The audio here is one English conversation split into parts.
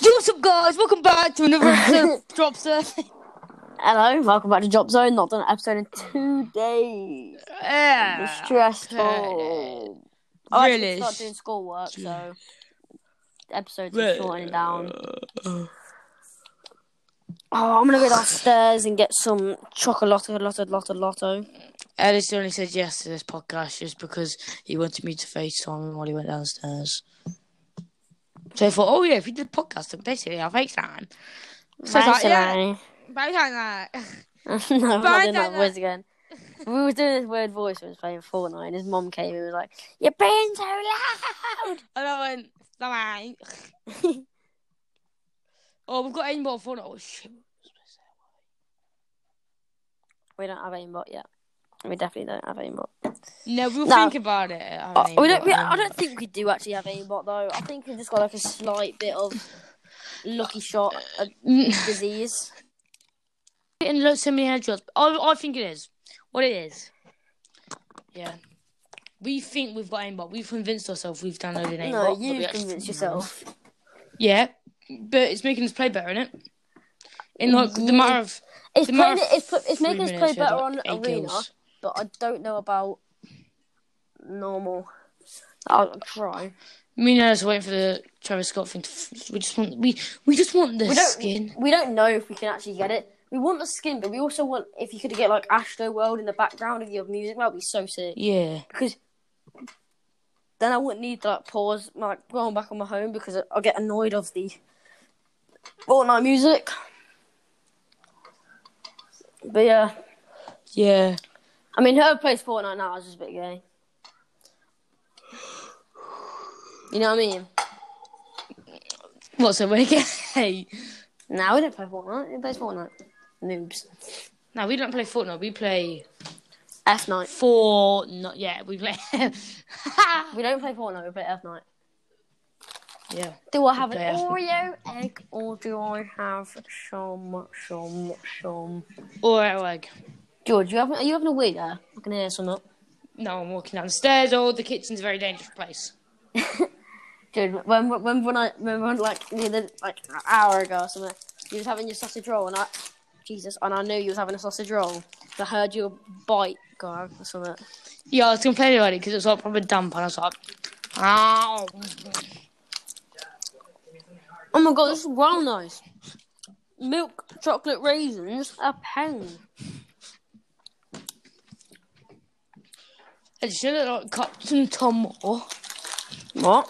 What's up, guys? Welcome back to another episode of Drop Surfing. Hello, welcome back to Drop Zone. Not done an episode in two days. Yeah. It's stressful. I oh, Really? really start doing schoolwork, so episodes are shortening down. Uh, oh, I'm gonna go downstairs and get some chocolate lotto, lotto, lotto. Ellis only said yes to this podcast just because he wanted me to FaceTime him while he went downstairs. So I thought, oh yeah, if we did a podcast, then basically I'll FaceTime. So I was like, yeah, FaceTime that. no, I'm not Bye, doing that voice again. We were doing this weird voice when we was playing Fortnite, and his mom came and was like, You're being so loud! And I went, bye. oh, we've got aimbot phone. Oh shit. We don't have aimbot yet. We definitely don't have aimbot. No, we'll No. think about it. I Uh, we don't. We, um, I don't think we do actually have any aimbot though. I think we've just got like a slight bit of lucky shot Mm. disease. Getting loads so many headshots. I, I think it is. What it is. Yeah. We think we've got aimbot. We've convinced ourselves we've downloaded aimbot. No, you convinced yourself. Yeah, but it's making us play better, isn't it? In like the matter of It's the matter playing. It's, it's making us play minutes, we had, better on arena, kills. But I don't know about normal. I'll try. Me and are waiting for the Travis Scott thing. To f- we just want we we just want the We don't. skin. We don't know if we can actually get it. We want the skin, but we also want if you could get like Astro World in the background of your music. That would be so sick. Yeah. because then I wouldn't need to like pause like going back on my home because I- I'll get annoyed of the Fortnite music. But yeah, Yeah. I mean, whoever plays Fortnite now is just a bit gay. You know what I mean? What's So it hey. Now we don't play Fortnite. Who plays Fortnite? Noobs. No, we don't play Fortnite. We play F Night. Fortnite. Yeah, we play. We don't play Fortnite. We play F Night. yeah. Do I have an play F Oreo egg or do I have some some some? Or egg. George, you having, are you having a wee there? I can hear some up. No, I'm walking down the stairs. Oh, the kitchen's a very dangerous place. Dude, when when when I when, when like the other, like an hour ago or something, you was having your sausage roll and I, Jesus, and I knew you was having a sausage roll. I heard your bite go or something. Yeah, I was complaining about it because it was like proper damp, and I was like, "Ow." Oh my god, this is well nice. Milk chocolate raisins, a pound. Hey, should have like Captain Tom Moore. What?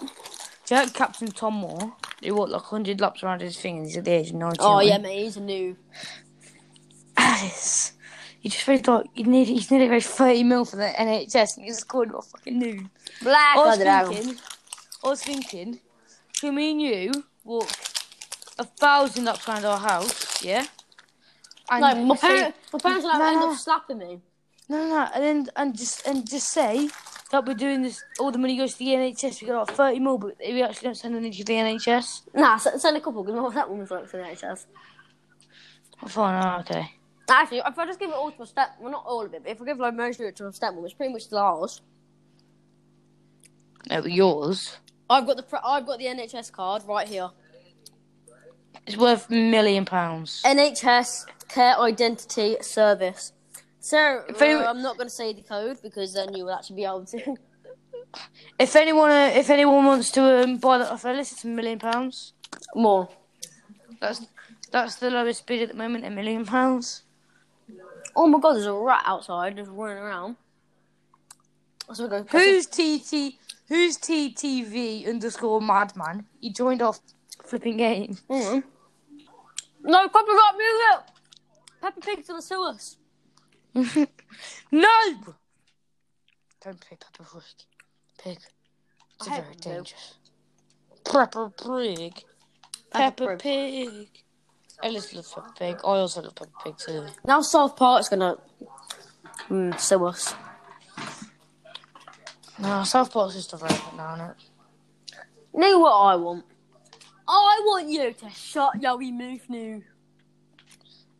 Do you like Captain Tom Moore? He walked like 100 laps around his thing and he's at the age of 99. Oh yeah, mate, he's a new. Alice. He just raised like, he nearly, he's nearly raised 30 mil for the NHS and he's scored a fucking new. Black I was thinking, I was thinking, should me and you walk a thousand laps around our house, yeah? And No, my, parents, my parents have to end up slapping me. No, no, no, and then and just and just say that we're doing this. All the money goes to the NHS. We got like thirty more, but we actually don't send any to the NHS. Nah, send a couple because that woman's works for the NHS. Oh, fine, oh, okay. Actually, if I just give it all to my step, well, not all of it, but if I give like most of it to my stepmom, it's pretty much still ours. No, but yours. I've got the pre- I've got the NHS card right here. It's worth a million pounds. NHS Care Identity Service. So If any- I'm not going to say the code because then you will actually be able to. If anyone, uh, if anyone wants to um, buy that off Ellis, it's a million pounds. More. That's that's the lowest bid at the moment, a million pounds. Oh my god, there's a rat outside just running around. So we go. Who's TT? Who's TTV underscore madman? He joined off flipping game. Mm. No copyright music. Peppa Pig's gonna sue us. no! Don't play Peppa Pig. Pig. It's very dangerous. Peppa Pig. Peppa Pig. Ellis loves Peppa Pig. I also love Peppa Pig too. Now South Park's gonna mm, sue us. No, South Park's just irrelevant now, isn't it? Know what I want? I want you to shut Yowie Moof new.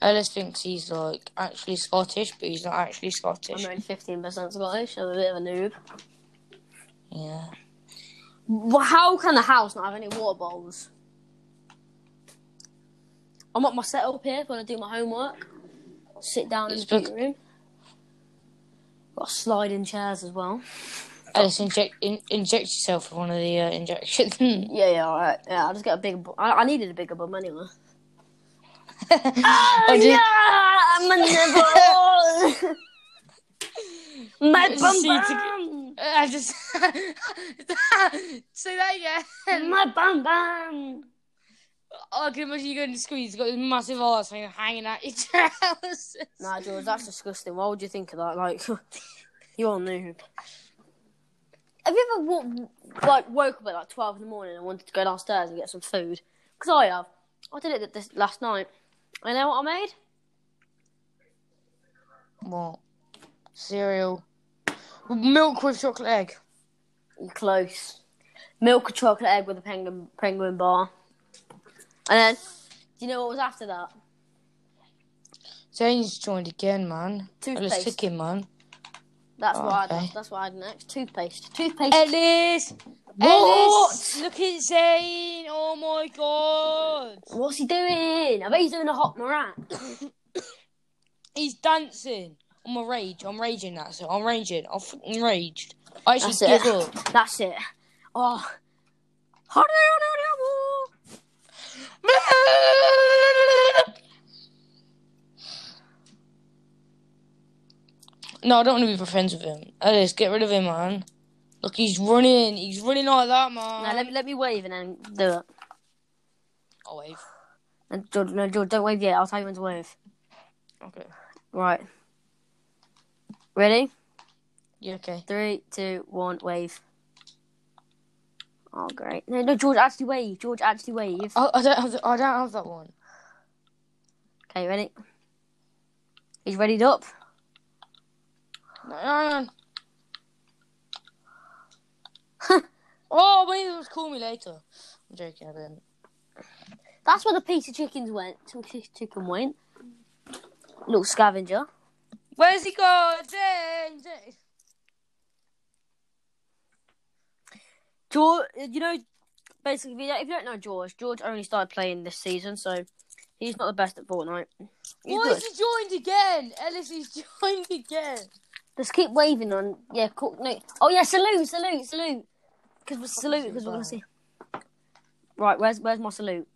Ellis thinks he's like actually Scottish, but he's not actually Scottish. I'm only 15% Scottish, I'm a bit of a noob. Yeah. Well, how can the house not have any water bowls? I'm at my setup here when I do my homework. Sit down in the computer room. Got sliding chairs as well. Alice, inject in, inject yourself with one of the uh, injections. Yeah, yeah, alright. Yeah, I'll just get a bigger. Bu- I, I needed a bigger bum anyway. Oh, you- yeah, my nipple. my bum bum. I just say that again. My bum bum. Oh, I can imagine you going to school. You've got this massive arse hanging out your trousers. Nah, George, that's disgusting. Why would you think of that? Like, you're a noob. Have you ever wo- like woke up at like twelve in the morning and wanted to go downstairs and get some food? Because I have. I did it this last night. You know what I made? What? Cereal. Milk with chocolate egg. Close. Milk with chocolate egg with a penguin penguin bar. And then, do you know what was after that? Jane's joined again, man. Toothpaste. Alice took him, man. That's Oh, what I okay. That's what I had next. Toothpaste. Toothpaste. Ellis! What? Ellis! Look at Zane! Oh my god! What's he doing? I bet he's doing a hot moran. He's dancing. I'm a rage. I'm raging that, so I'm raging. I'm fucking raged. I actually That's give it. up. That's it. Oh. No, I don't want to be friends with him. Ellis, get rid of him, man. Look, he's running. He's running like that, man. Now let me let me wave and then do it. I'll wave. And George, no, George, don't wave yet. I'll tell you when to wave. Okay. Right. Ready? Yeah, okay. Three, two, one, wave. Oh, great. No, no, George, actually wave. George, actually wave. I, I don't have. The, I don't have that one. Okay, ready? He's readied up. Oh, maybe it was call me later. I'm joking. I didn't. That's where the piece of chickens went. Of Chicken went. Little scavenger. Where's he gone? Zane. George, you know, basically, if you don't- if you don't know George, George only started playing this season, so he's not the best at Fortnite. He's Why good. is he joined again? Ellis, he's joined again. Just keep waving on. Yeah, cool. No. Oh yeah, salute, salute, salute. Because we're salute because we're gonna see. Right, where's where's my salute?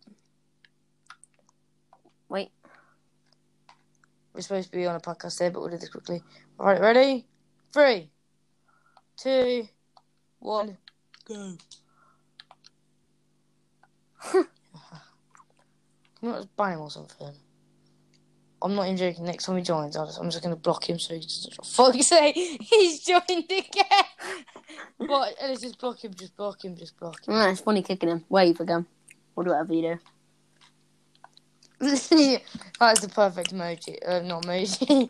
Wait. We're supposed to be on a podcast here, but we'll do this quickly. All right, ready? Three, two, one, go. Can you not ban him or something? I'm not even joking. Next time he joins, just, I'm just going to block him so he. Fuck's sake, he's joined again. but let's just block him, just block him, just block him. Ah, it's funny kicking him. Wave again. Or do whatever you do. That's the perfect emoji. Uh, not emoji.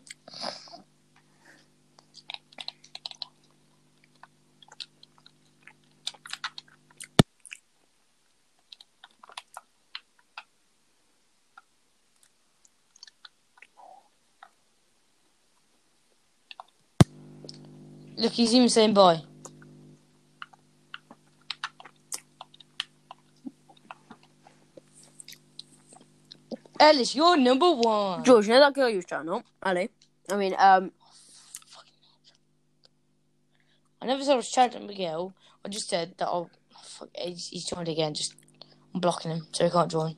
Look, he's even saying bye. Ellis, you're number one. George, you know that girl you was trying up? Ali. I mean, um, I never said I was chatting to Miguel. I just said that I'll. Fuck, he's, he's joined again. Just I'm blocking him so he can't join.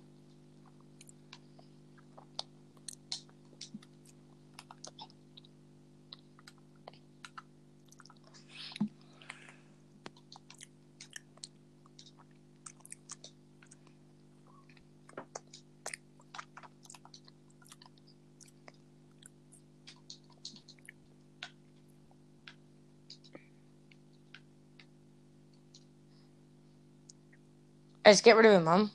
Let's get rid of him, man.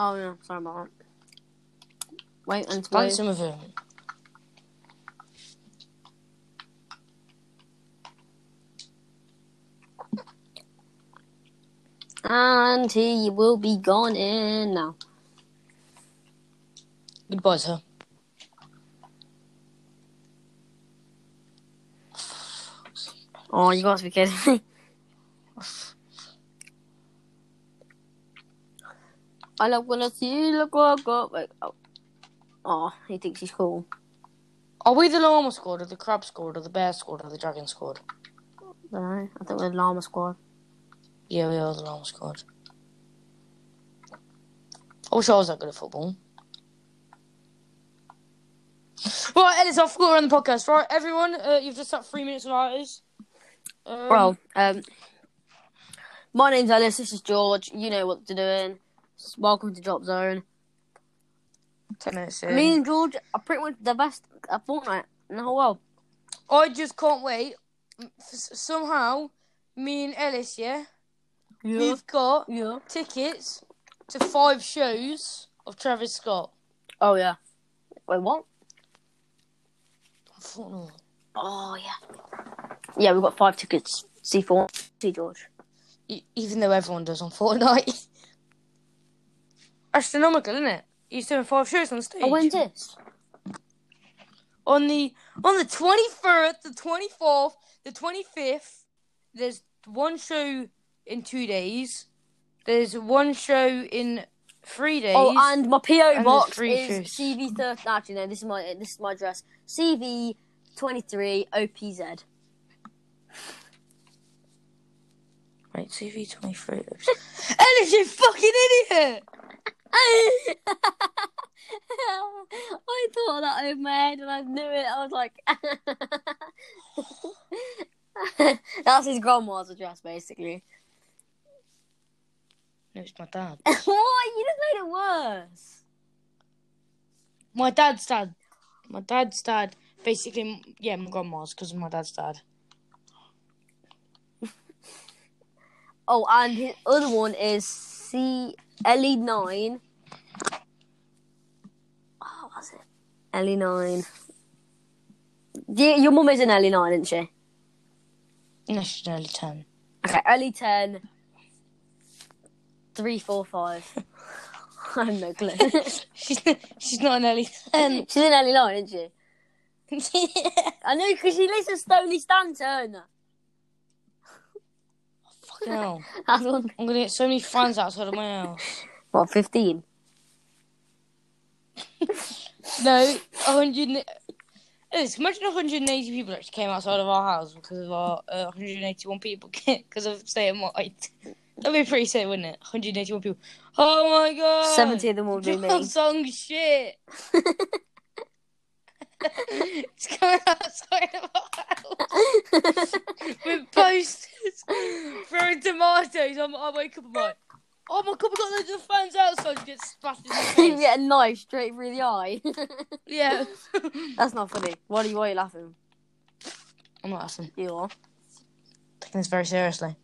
oh yeah, sorry about that. Wait, Ban wave. some of him. And he will be gone in now. Goodbye, sir. Oh, you got to be kidding me. I love when I see you look, look, look. Wait, oh. Oh, he thinks he's cool. Are we the llama squad, or the crab squad, or the bear squad, or the dragon squad? I think we're the Llama Squad. Yeah, we are the llama squad. I wish I was that good at football. Right, Ellis, I forgot we're on the podcast. Right, everyone, uh, you've just had three minutes of ours. Um, Well, um, my name's Ellis. This is George. You know what to doing. Welcome to Drop Zone. ten minutes in. Me and George are pretty much the best at Fortnite in the whole world. I just can't wait. Somehow, me and Ellis, yeah, we've got Yeah. tickets to five shows of Travis Scott. Oh yeah. Wait, what? Fortnite. Oh yeah. Yeah, we've got five tickets. C four. See George. Even though everyone does on Fortnite. Astronomical, isn't it? He's doing five shows on stage. Oh, when's this? on the on the twenty first, the twenty fourth, the twenty fifth. There's one show in two days. There's one show in three days. Oh, and my PO there's box three is. CV thirty. Actually, no. This is my this is my address. CV twenty three OPZ. Wait, CV twenty three. Ellis, you fucking idiot! I thought that over my head and I knew it. I was like, that's his grandma's address, basically. No, it's my dad. what? You just made it worse. My dad's dad. My dad's dad. Basically, yeah, my grandma's because of my dad's dad. Oh, and his other one is C LE nine. Oh, was it LE nine? Yeah, your mum is an LE nine, isn't she? No, she's nearly ten. Okay, LE ten. Three, four, five. I have no clue. She's she's not an early ten. She's in LE nine, isn't she? I know because she lives in Stoney Stanton. Fucking hell. That's one. I'm gonna get so many fans outside of my house. What, 15? No, 100. Ellis, imagine 180 people actually came outside of our house because of our uh, 181 people because of stay at night. That'd be pretty sick, wouldn't it? 181 people. Oh my god! 70 of them will be me. Song shit. it's coming outside of our house with posters throwing tomatoes. I'm, I wake up and I'm like, oh my god, we got loads of fans outside to get splashed in the you face. get a knife straight through the eye. yeah. That's not funny. Why are you, why are you laughing? I'm not laughing. You are. Taking this very seriously.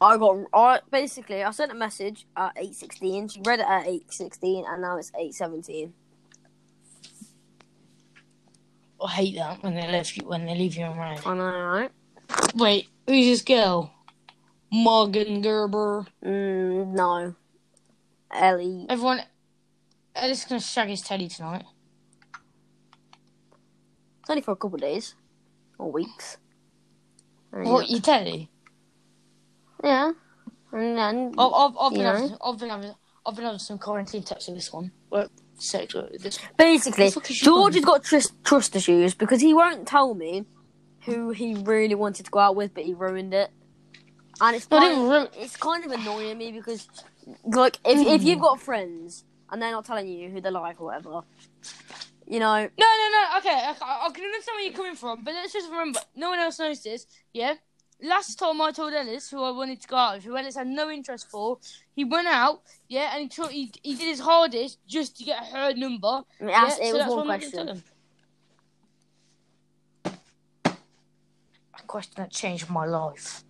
I got I basically I sent a message at eight sixteen. She read it at eight sixteen, and now it's eight seventeen. I hate that when they leave you when they leave you around. I know, right? Wait, who's this girl? Morgan Gerber. Mm, no. Ellie. Everyone, Ellis gonna shag his teddy tonight. It's only for a couple of days or weeks. And What you teddy? Yeah. And then I've, I've, I've been having. I've been having, I've been having some quarantine tests with this one. Well, sex with this. basically, The fuck is she George has got trust trust issues because he won't tell me who he really wanted to go out with, but he ruined it. And it's kind, didn't ruin- it's kind of annoying me because, like, if if you've got friends and they're not telling you who they like or whatever, you know, No, no, no. Okay, I, I can understand where you're coming from, but let's just remember, no one else knows this. Yeah. Last time I told Ellis who I wanted to go out with, who Ellis had no interest for, he went out, yeah, and he tried, he, he did his hardest just to get her number. I Yeah, it so was one what I'm not gonna question. A question that changed my life.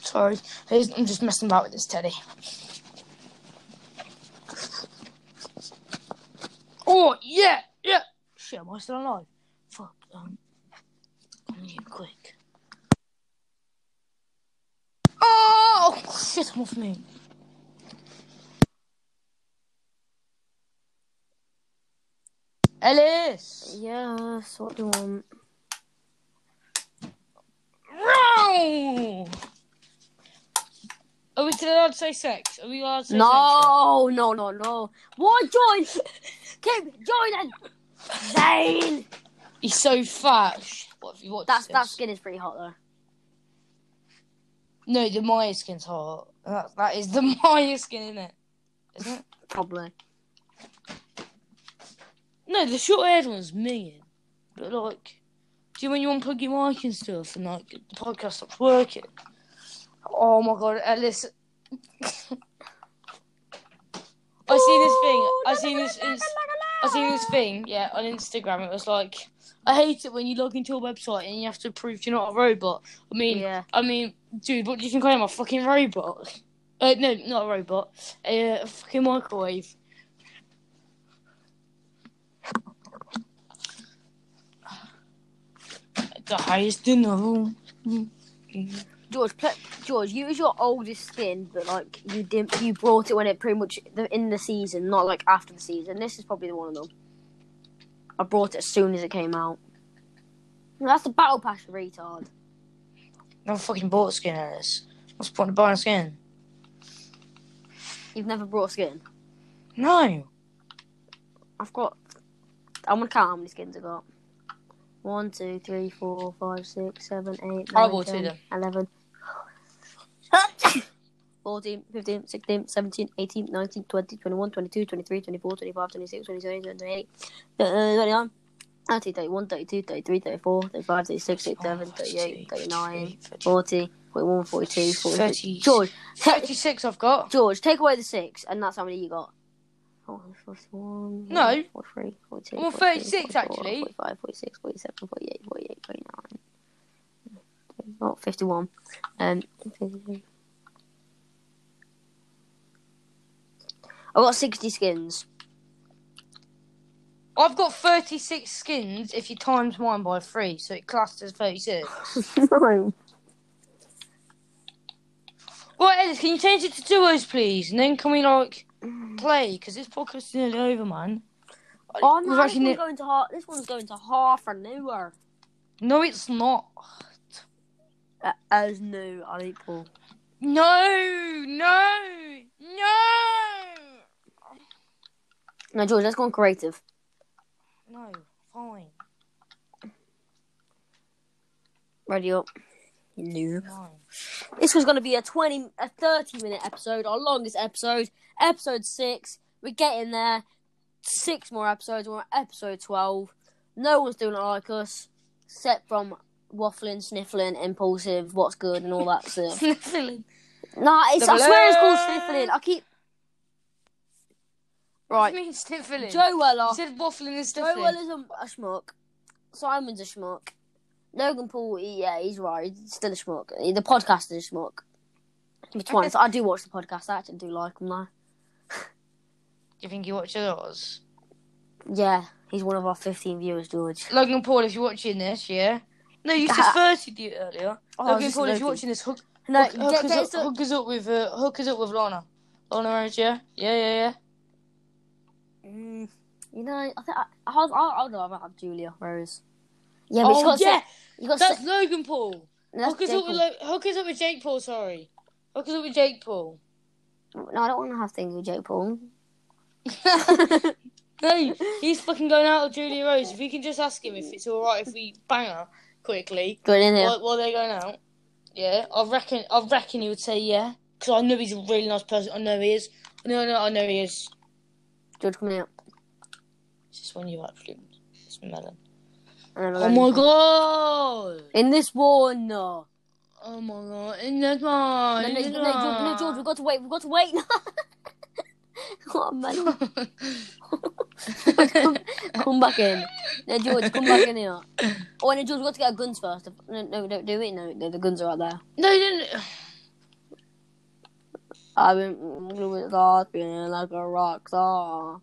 Sorry, I'm just messing about with this teddy. Oh yeah, yeah. Shit, am I still alive? Fuck. Um, I'm gonna quick. Oh shit! I'm off me. Ellis. Yes, what do you want? No. Are we still allowed to say sex? Are we allowed to say sex? No, no, no, no. Why join? Keep joining. Zane. He's so fat. What have you watched That's that skin is pretty hot though. No, the Maya skin's hot. That, that is the Maya skin, isn't it? Isn't it? Probably. No, the short haired one's me. But like, do you when you unplug your mic and stuff and like the podcast stops working? Oh my god, Ellis. I seen this thing. I seen this. I seen this thing. Yeah, on Instagram. It was like, I hate it when you log into a website and you have to prove you're not a robot. I mean, Yeah. I mean, dude, what do you think I am? A fucking robot? Uh, no, not a robot. A, fucking microwave. The highest in the room. George, pl- George, use your oldest skin, but like you did, you brought it when it pretty much the, in the season, not like after the season. This is probably the one of them. I brought it as soon as it came out. That's the battle pass, you retard. Never fucking bought skin, Ellis. What's the point of buying a skin? You've never brought a skin. No. I've got. I'm gonna count how many skins I got. One, two, three, four, five, six, seven, eight, nine, bought two 10, then. 11, 14, 15, 16, 17, 18, 19, 20, 21, 22, 23, 24, 25, 26, 27, 28, uh, 29, 30, 31, 32, 33, 34, 35, 36, 37, 38, 39, 40, 41, 42, 43. George, 36 I've got. George, take away the six, and that's how many you got. 41, No. 43, 42, I'm on 43, 36 44, actually. 45, 46, 47, 48, 48, 49. Oh, 51. Um, 52. I've got 60 skins. I've got 36 skins if you times mine by three, so it clusters 36. no. Right, Ellis, can you change it to duos, please? And then can we, like, play? Because this podcast is nearly over, man. Oh, no, this one's, ne- going to half, this one's going to half an hour. No, it's not. Uh, as new, I equal. No, no, no. No, George, let's go on creative. No, fine. Ready up. Noob. Fine. This was going to be a 20, a 30 minute episode, our longest episode, episode 6. We're getting there. Six more episodes. We're at episode 12. No one's doing it like us, except from waffling, sniffling, impulsive, what's good, and all that stuff. Sniffling. nah, it's, I swear it's called sniffling. I keep. Right. you mean sniffling? Joe You Weller. said waffling and Joe sniffling. Weller's a, a schmuck. Simon's a schmuck. Logan Paul, he- yeah, he's right. He's still a schmuck. The podcast is a schmuck. Which one? I do watch the podcast. I actually do like him. Do you think you watch yours? Yeah, he's one of our 15 viewers, George. Logan Paul, if you're watching this, yeah? No, you said Ah. 30 do you, earlier. Oh, Logan Paul, if you're watching this, hook, No, hook, hook, get, us get up, us up. hook us up with uh, hook us up with Lana. Lana Rose, yeah? Yeah, yeah, yeah. Mm, you know, I think I, I'll, I'll, I'll go about Julia Rose. Yeah, but oh, you got yeah! you got That's Logan Paul. that's Hook up with. Lo- hook us up with Jake Paul, sorry. Hook us up with Jake Paul. No, I don't want to have things with Jake Paul. no, he's fucking going out with Julia Rose. If we can just ask him if it's alright if we bang her quickly Good in here. while, while they're going out. Yeah, I reckon. I reckon he would say yeah, because I know he's a really nice person. I know he is. I know, I know, I know he is. George, come here. It's just when you actually, it's melon. Oh my god! In this one, no. Oh my god! In this one. no, no, no, George, no, George, we've got to wait. We've got to wait. what a man. come, come back in. No, George, come back in here. Oh, no, George, we've got to get our guns first. No, no, don't do it. No, the guns are out there. no, no, no. I've been with God being like a rock star.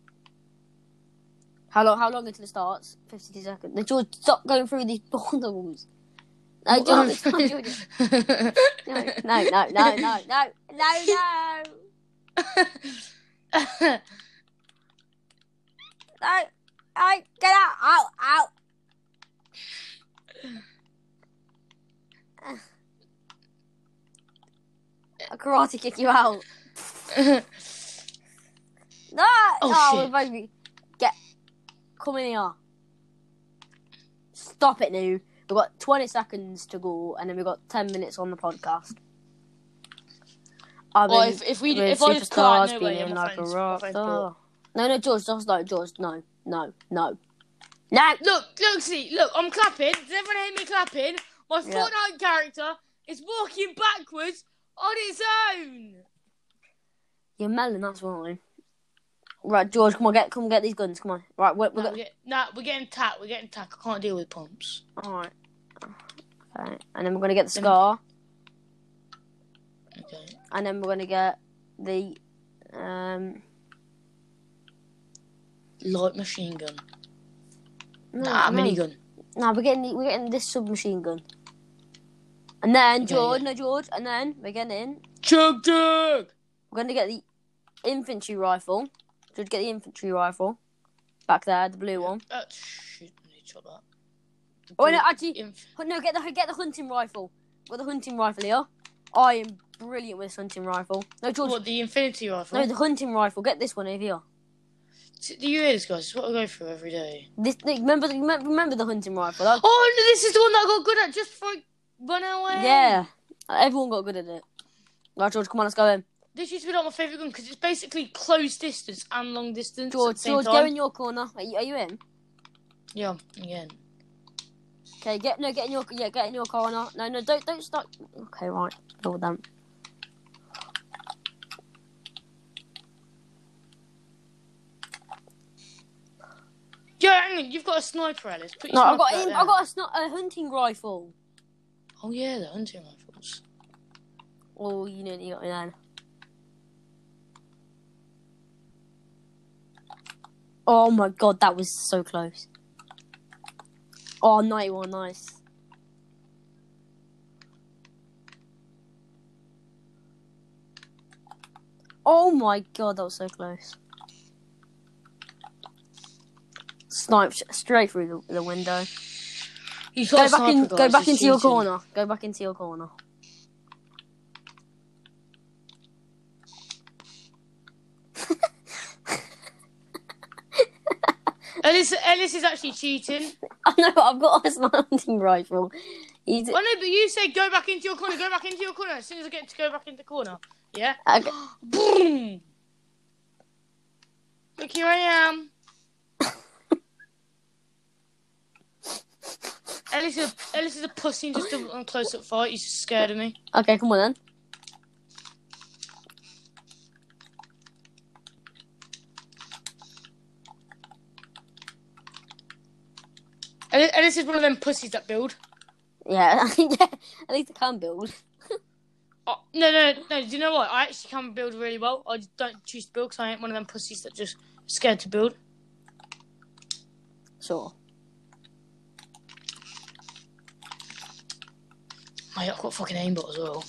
How long? How long until it starts? Fifty seconds. No, George, stop going through these bundles. No, George, it's not George. No, no, no, no, no, no, no, no. No, no, get out, out, out. karate kick you out. No! Oh, Oh, shit. Get. Come in here. Stop it now. We've got 20 seconds to go, and then we've got 10 minutes on the podcast. I've Or been if, if we if I just cut out superstars nowhere, yeah, being my like a rock star. No, no, George, just no, George, no, no, no. No! Look, look, see, look, I'm clapping. Does everyone hear me clapping? My Yeah. Fortnite character is walking backwards on its own. You're melon, that's right. Right, George, come on, get come get these guns, come on. Right, we're, we're No, we're, get, nah, we're getting tack. We're getting tack. I can't deal with pumps. Alright. Okay, and then we're gonna get the scar, Okay. and then we're gonna get the um Light machine gun. no, nah, no. minigun. No, we're getting we're getting this submachine gun. And then Okay, George, yeah. no George, and then we're getting in. Chug chug. we're gonna get the infantry rifle. George, get the infantry rifle. Back there, the blue one. Uh, shoot, I need to shot that. The Oh no, actually, inf- no, get the get the hunting rifle. Got the hunting rifle here. I am brilliant with this hunting rifle. No, George. what the infinity rifle? No, the hunting rifle. Get this one over here. Do you hear this, guys? It's what I go through every day. This no, remember the remember, remember the hunting rifle. That- Oh, no, this is the one that I got good at just for run away. yeah, everyone got good at it. Right, George, come on, let's go in. This used to be like my favourite gun because it's basically close distance and long distance. George, George, time. go in your corner. Are you, are you in? Yeah, again. Okay, get no, get in your yeah, get in your corner. No, no, don't don't start. Okay, right, hold them. Yeah, hang on. You've got a sniper, Alice. Put your No, I got sniper in, out I got a, sno- a hunting rifle. Oh yeah, the hunting rifles. Oh, you know, you got me then. Oh my god, that was so close. Oh, 91, nice. Oh my god, that was so close. Sniped straight through the, the window. You've Go back in. Go back into your corner. Go back into your corner. Ellis, Ellis is actually cheating. I know. I've got a sniping rifle. He's, Oh no, but you said go back into your corner. Go back into your corner as soon as I get to go back into the corner. Yeah. okay. Boom. Look, here I am. Ellis is a, Ellis is a pussy and just a on close up fight. He's just scared of me. okay, come on then. Ellis, Ellis is one of them pussies that build. Yeah, yeah. At least I can build. Oh, no, no, no. Do you know what? I actually can build really well. I just don't choose to build because I ain't one of them pussies that just scared to build. Sure. Mate, I've got fucking aimbot as well.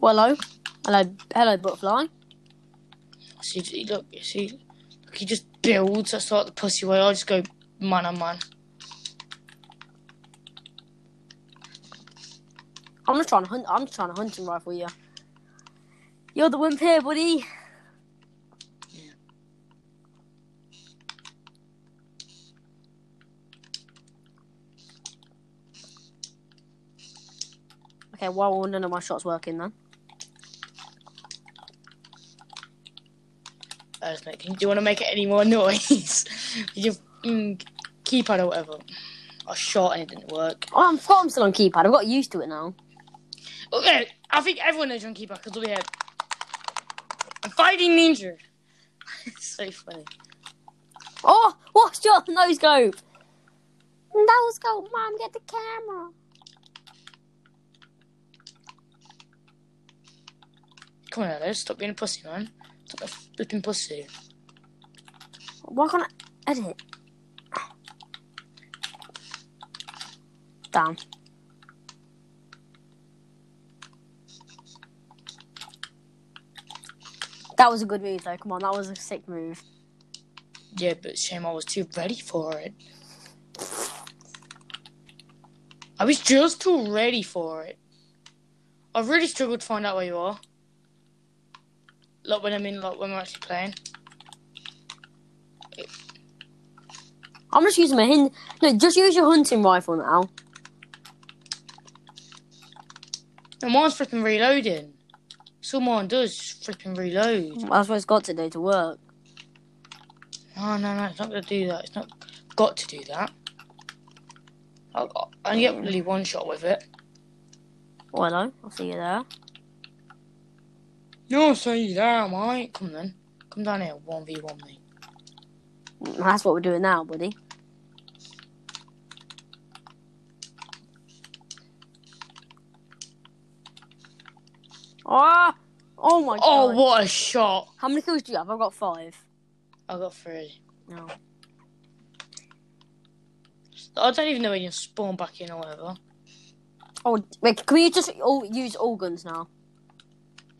Hello. Hello. Hello, butterfly. See, look, you see, look, he just builds. That's like the pussy way. I just go man on man. I'm just trying to hunt. I'm just trying to hunting rifle you. You're the wimp here, buddy. Yeah. Okay, well, none of my shots working then. Uh, just make- do you want to make it any more noise? you mm, keypad or whatever. I shot and it didn't work. Oh, I'm, I'm still on keypad. I've got used to it now. Okay, I think everyone knows you're on keypad because we have I'm fighting ninja. it's so funny. Oh, what's your nose go? Nose go, mom, get the camera. Come on, Alice, stop being a pussy, man. Stop a flipping pussy. Why can't I edit? Damn. That was a good move, though. Come on, that was a sick move. Yeah, but shame I was too ready for it. I was just too ready for it. I've really struggled to find out where you are. Like when I mean, like when we're actually playing. I'm just using my hin. No, just use your hunting rifle now. And mine's flipping reloading. All mine does, flipping reload. That's what it's got to do to work. No, no, no, it's not gonna do that. It's not got to do that. I, I only get mm. really one shot with it. Oh, hello. I'll see you there. No, so you there, mate. Come then. Come down here, 1v1 me. That's what we're doing now, buddy. Oh, oh my Oh, god. Oh, what a shot! How many kills do you have? I've got five. I've got three. No. I don't even know when you spawn back in or whatever. Oh, wait, can we just all use all guns now?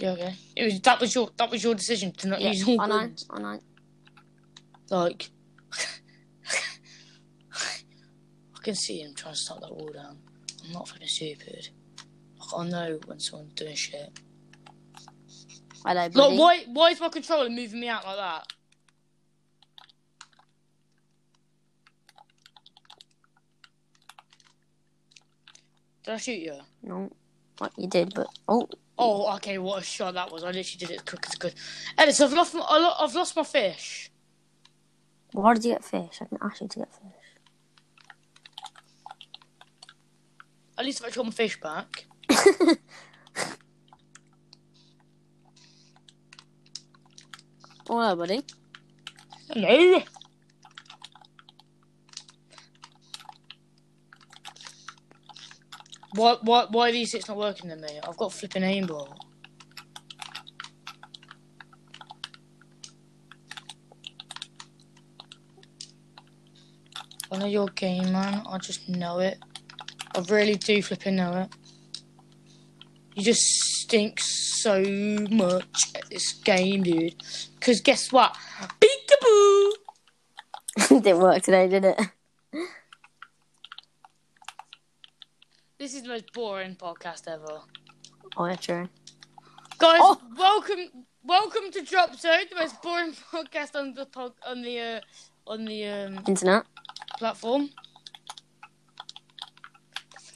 Yeah, okay. It was that was your that was your decision to not use all I know, guns. I know. Like, I can see him trying to stop that wall down. I'm not fucking stupid. Like, I know when someone's doing shit. Hello, buddy. Like, why why is my controller moving me out like that? Did I shoot you? No, what you did, but oh, Oh, okay. What a shot that was! I literally did it as quick as I could. Ellis, I've lost my, I lo- I've lost my fish. why did you get fish? I can ask you to get fish. At least I've got my fish back. Oh, hello, buddy. Hello. Why, why, why are these six not working then, mate? I've got flipping aimbot. I know your game, man. I just know it. I really do flipping know it. You just stink so much at this game, dude. Because guess what? Peekaboo! Didn't work today, did it? This is the most boring podcast ever. Oh, yeah, true. Guys, Oh. welcome, welcome to Drop Zone, the most boring podcast on the pod, on the uh, on the um, Internet. platform.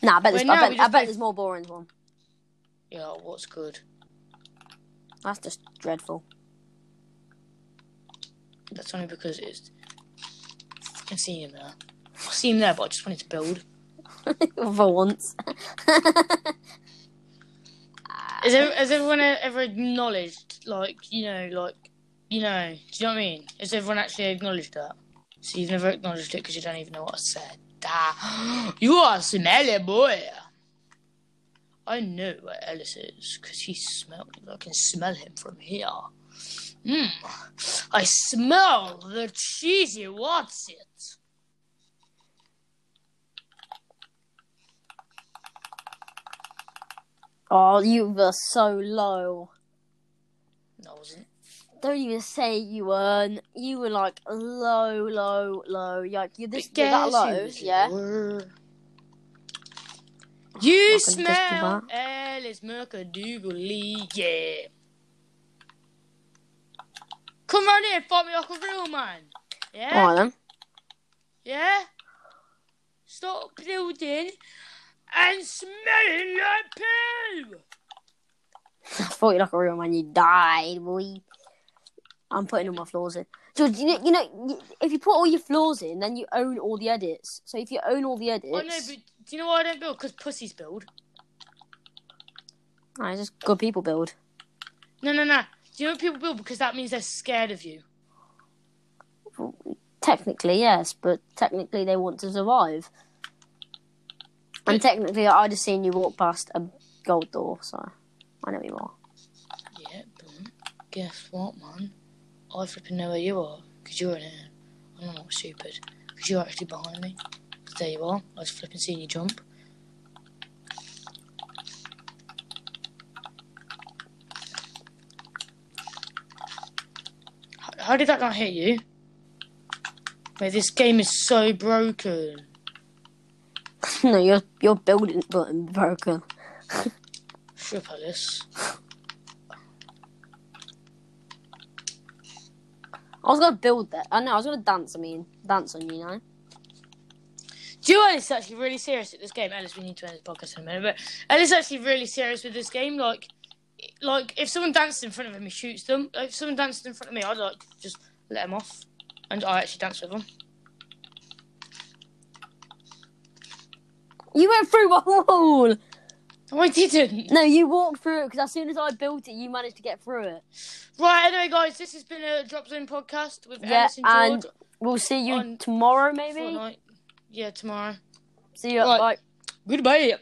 Nah, I bet, there's, I bet, I bet play- there's more boring one. Yeah, what's good? That's just dreadful. That's only because it's. I can see him there. I see him there, but I just wanted to build. For once. Has, has everyone ever acknowledged, like, you know, like, you know, do you know what I mean? Has everyone actually acknowledged that? So you've never acknowledged it because you don't even know what I said. Ah, you are a smelly boy. I know where Ellis is because he smells. I can smell him from here. Mmm. I smell the cheesy what's it. Oh, you were so low. No, I wasn't. Don't even say you weren't. You were like low, low, low. You're Like you this you're that low, yeah. lower? You Not gonna just do smell Alice Mercadoogly, yeah. Come on here, fight me like a real man. Yeah? Alright then. Yeah? Stop building and smelling like poo! I thought you like a real man. You died, boy. I'm putting all my flaws in. George, you know, you know, if you put all your flaws in, then you own all the edits. So if you own all the edits, I know, but do you know why I don't build? Because pussies build. I it's just good people build. No, no, no. Do you know people build? Because that means they're scared of you. Technically, yes, but technically they want to survive. And technically, I just seen you walk past a gold door, so I know you are. Yeah, but guess what, man? I flipping know where you are, because you're in here. I'm not stupid, because you're actually behind me. 'Cause there you are. I was flipping seeing you jump. How, how did that not hit you? Mate, this game is so broken. No, your your building button broken. Shut up, Alice. I was gonna build that. I know. I was gonna dance. I mean, dance on you know. Do you know Ellis is actually really serious at this game? Ellis, we need to end this podcast in a minute, but Ellis is actually really serious with this game. Like, like if someone danced in front of him, he shoots them. Like, if someone danced in front of me, I'd like just let him off, and I actually dance with them. You went through a wall. I didn't. No, you walked through it because as soon as I built it, you managed to get through it. Right, anyway, guys, this has been a Drop Zone podcast with Yeah, and George. we'll see you tomorrow, maybe. Fortnite. Yeah, tomorrow. See you. Right. Bye. Goodbye.